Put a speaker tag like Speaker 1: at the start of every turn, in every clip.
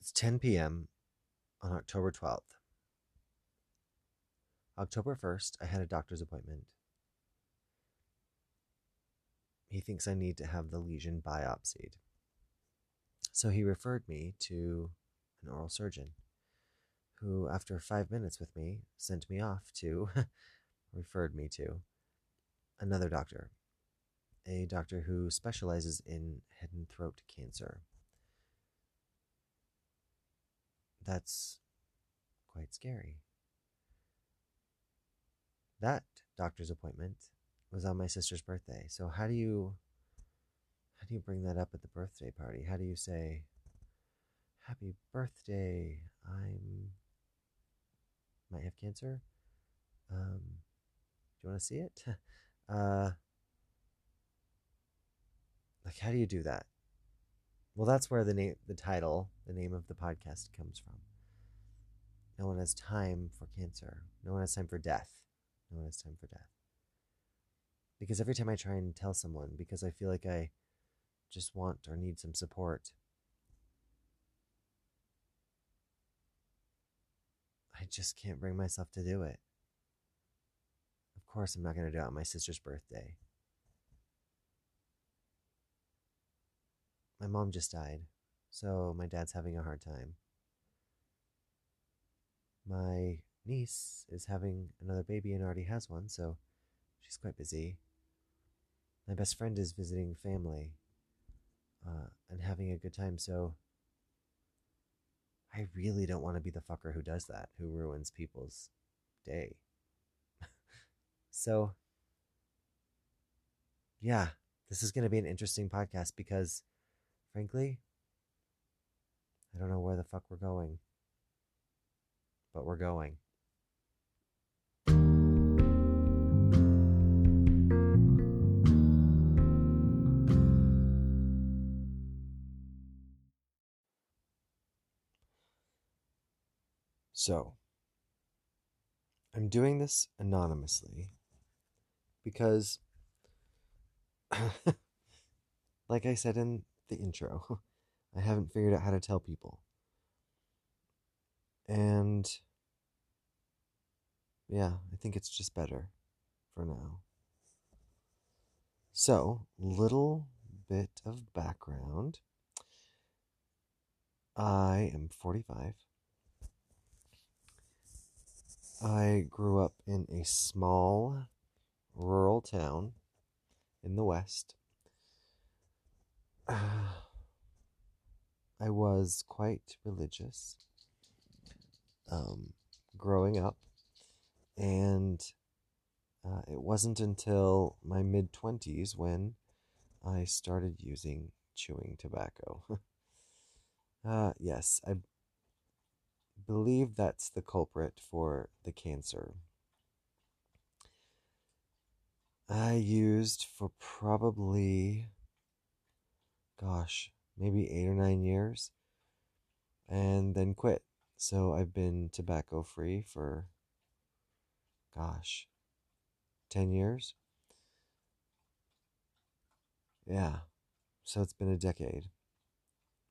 Speaker 1: It's 10 p.m. on October 12th. October 1st, I had a doctor's appointment. He thinks I need to have the lesion biopsied. So he referred me to an oral surgeon who, after five minutes with me, sent me off to, referred me to another doctor, a doctor who specializes in head and throat cancer. That's quite scary. That doctor's appointment was on my sister's birthday. So how do you how do you bring that up at the birthday party? How do you say happy birthday? I'm might have cancer. Um, do you want to see it? uh, like how do you do that? Well, that's where the name, the title, the name of the podcast comes from. No one has time for cancer. No one has time for death. No one has time for death. Because every time I try and tell someone, because I feel like I just want or need some support, I just can't bring myself to do it. Of course, I'm not going to do it on my sister's birthday. My mom just died, so my dad's having a hard time. My niece is having another baby and already has one, so she's quite busy. My best friend is visiting family uh, and having a good time, so I really don't want to be the fucker who does that, who ruins people's day. so, yeah, this is going to be an interesting podcast because, frankly, I don't know where the fuck we're going. But we're going. So, I'm doing this anonymously because, like I said in the intro, I haven't figured out how to tell people. And yeah, I think it's just better for now. So, little bit of background. I am 45. I grew up in a small rural town in the West. I was quite religious um, growing up, and uh, it wasn't until my mid 20s when I started using chewing tobacco. uh, yes, I believe that's the culprit for the cancer. I used for probably, gosh, maybe eight or nine years and then quit. So I've been tobacco free for, gosh, 10 years. Yeah, so it's been a decade.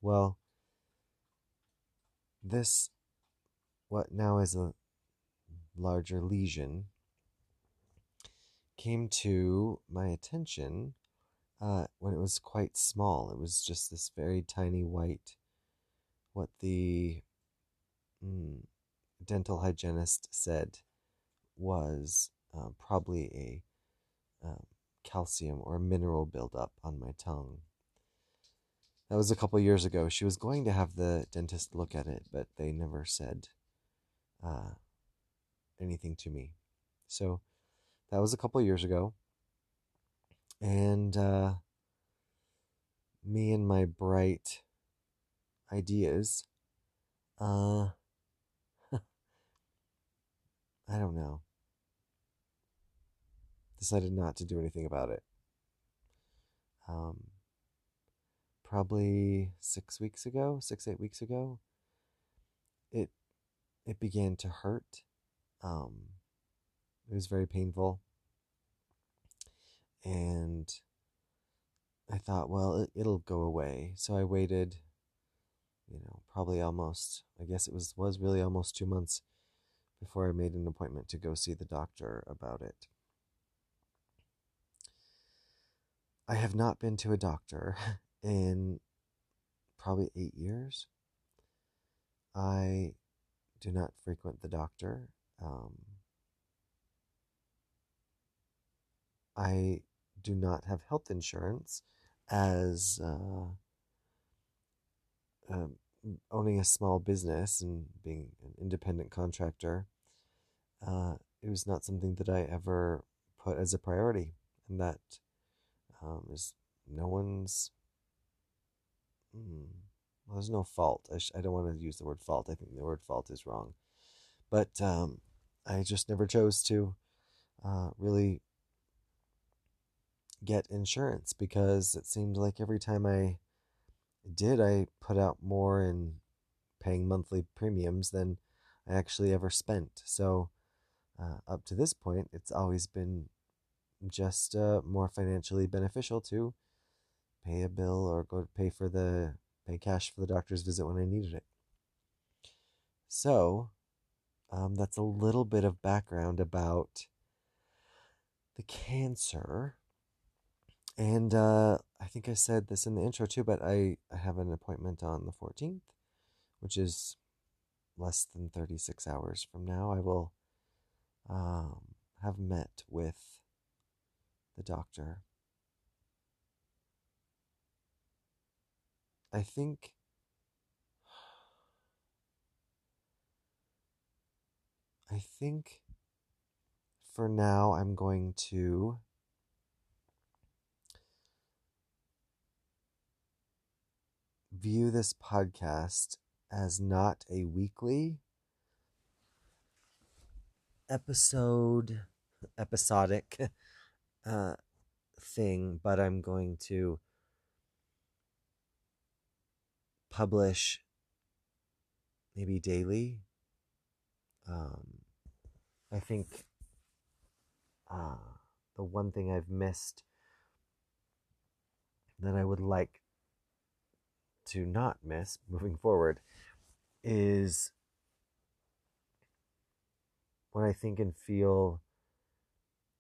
Speaker 1: Well, this what now is a larger lesion came to my attention uh, when it was quite small. It was just this very tiny white, what the mm, dental hygienist said was uh, probably a um, calcium or mineral buildup on my tongue. That was a couple years ago. She was going to have the dentist look at it, but they never said uh, anything to me. So that was a couple years ago. And uh, me and my bright ideas, uh, I don't know, decided not to do anything about it. Um, probably six weeks ago, six, eight weeks ago, it it began to hurt. Um, it was very painful. And I thought, well, it, it'll go away. So I waited you know, probably almost, I guess it was, was really almost two months before I made an appointment to go see the doctor about it. I have not been to a doctor in probably eight years. I do not frequent the doctor. Um, I do not have health insurance as uh, um, owning a small business and being an independent contractor. Uh, it was not something that I ever put as a priority, and that um, is no one's. Mm, well, there's no fault. I, sh- I don't want to use the word fault. I think the word fault is wrong, but um, I just never chose to uh, really get insurance because it seemed like every time I did, I put out more in paying monthly premiums than I actually ever spent. So, uh, up to this point, it's always been just uh, more financially beneficial to pay a bill or go to pay for the pay cash for the doctor's visit when I needed it. So, um, that's a little bit of background about the cancer and uh, I think I said this in the intro too, but I, I have an appointment on the 14th, which is less than 36 hours from now. I will um, have met with the doctor. I think I think for now I'm going to view this podcast as not a weekly episode, episodic uh, thing, but I'm going to publish maybe daily. Um, I think uh, the one thing I've missed that I would like to not miss moving forward is what I think and feel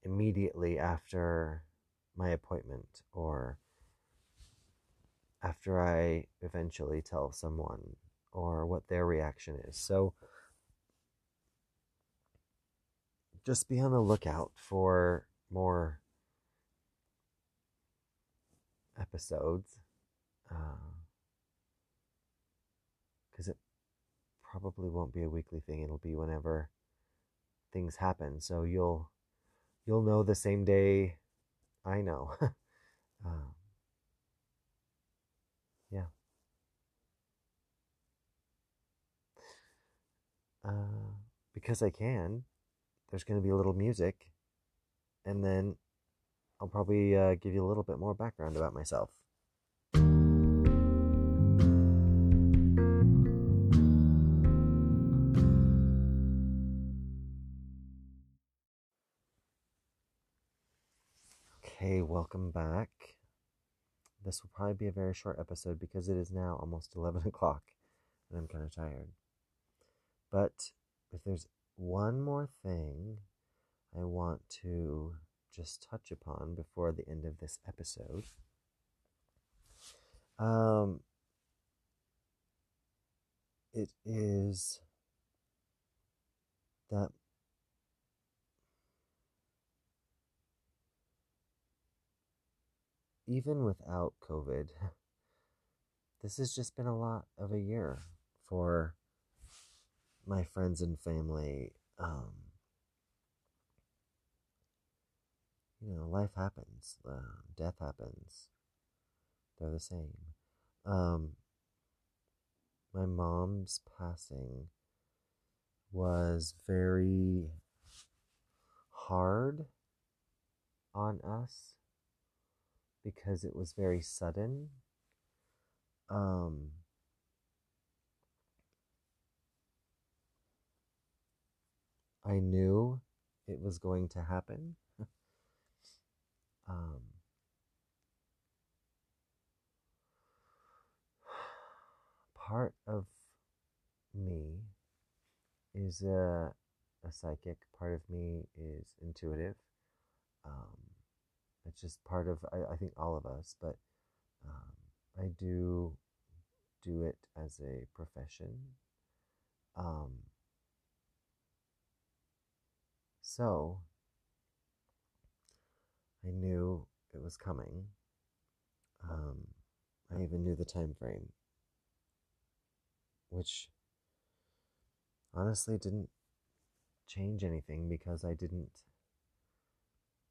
Speaker 1: immediately after my appointment or after I eventually tell someone or what their reaction is. So just be on the lookout for more episodes. Uh, because it probably won't be a weekly thing. It'll be whenever things happen. So you'll you'll know the same day I know. um, yeah. Uh, because I can, there's going to be a little music, and then I'll probably uh, give you a little bit more background about myself. Welcome back. This will probably be a very short episode because it is now almost 11 o'clock and I'm kind of tired. But if there's one more thing I want to just touch upon before the end of this episode, um, it is that even without COVID, this has just been a lot of a year for my friends and family. Um, you know, life happens, uh, death happens. They're the same. Um, my mom's passing was very hard on us because it was very sudden. Um, I knew it was going to happen. um, part of me is a, a psychic, part of me is intuitive. Um, it's just part of, I, I think, all of us, but um, I do do it as a profession. Um, so I knew it was coming. Um, I even knew the time frame, which honestly didn't change anything because I didn't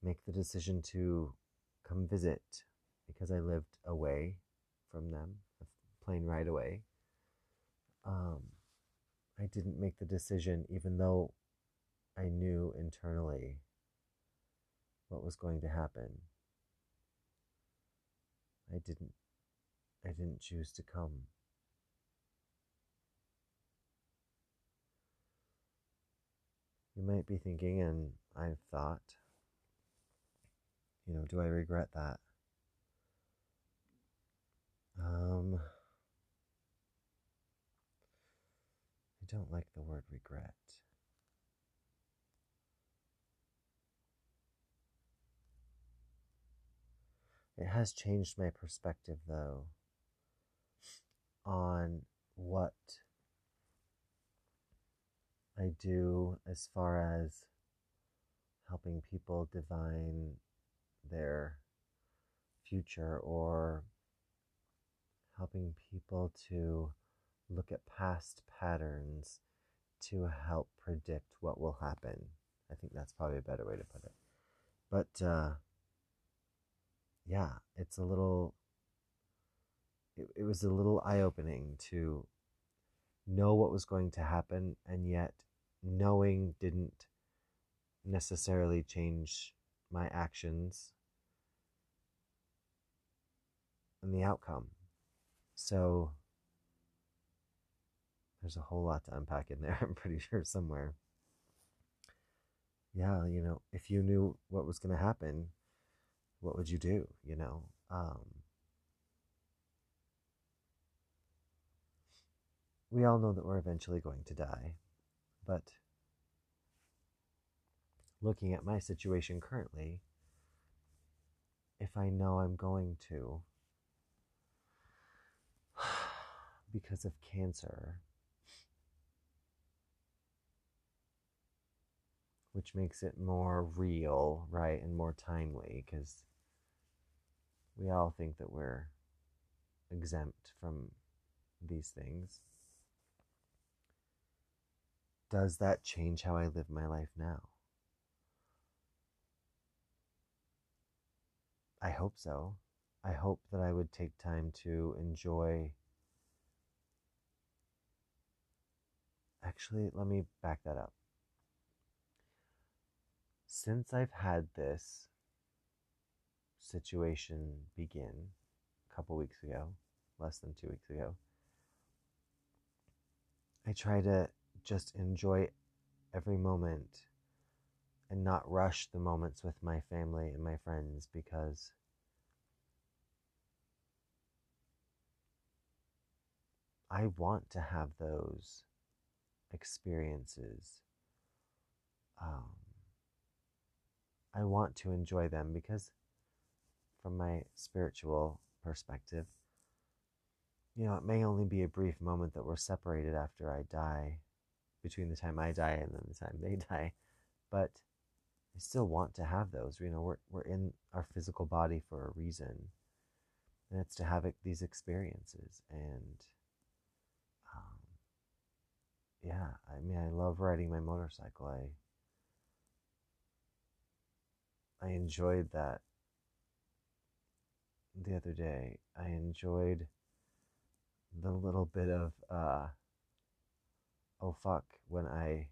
Speaker 1: make the decision to come visit because I lived away from them, a plane ride away. Um, I didn't make the decision, even though I knew internally what was going to happen. I didn't I didn't choose to come. You might be thinking, and I've thought, you know, do I regret that? Um, I don't like the word regret. It has changed my perspective, though, on what I do as far as helping people divine their future or helping people to look at past patterns to help predict what will happen. I think that's probably a better way to put it. But uh, yeah, it's a little, it, it was a little eye opening to know what was going to happen, and yet knowing didn't necessarily change my actions and the outcome. So there's a whole lot to unpack in there, I'm pretty sure somewhere. Yeah, you know, if you knew what was going to happen, what would you do, you know? Um, we all know that we're eventually going to die, but looking at my situation currently, if I know I'm going to, because of cancer, which makes it more real, right, and more timely because we all think that we're exempt from these things. Does that change how I live my life now? I hope so. I hope that I would take time to enjoy. Actually, let me back that up. Since I've had this situation begin a couple weeks ago, less than two weeks ago, I try to just enjoy every moment and not rush the moments with my family and my friends because I want to have those experiences. Um, I want to enjoy them because, from my spiritual perspective, you know, it may only be a brief moment that we're separated after I die, between the time I die and then the time they die, but I still want to have those. You know, we're we're in our physical body for a reason, and it's to have it, these experiences. And yeah, I mean, I love riding my motorcycle. I I enjoyed that the other day. I enjoyed the little bit of uh, oh fuck when I,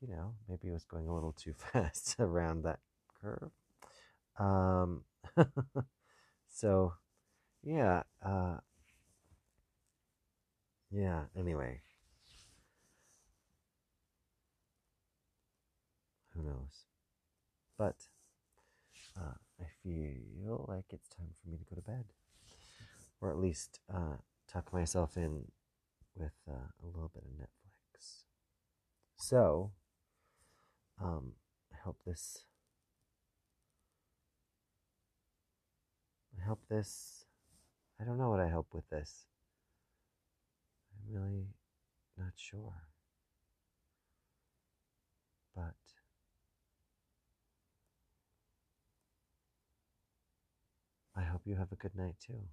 Speaker 1: you know, maybe was going a little too fast around that curve. Um, so, yeah, uh, yeah. Anyway, who knows? But uh, I feel like it's time for me to go to bed. Or at least uh, tuck myself in with uh, a little bit of Netflix. So, um, I hope this. I hope this. I don't know what I hope with this. I'm really not sure. But I hope you have a good night too.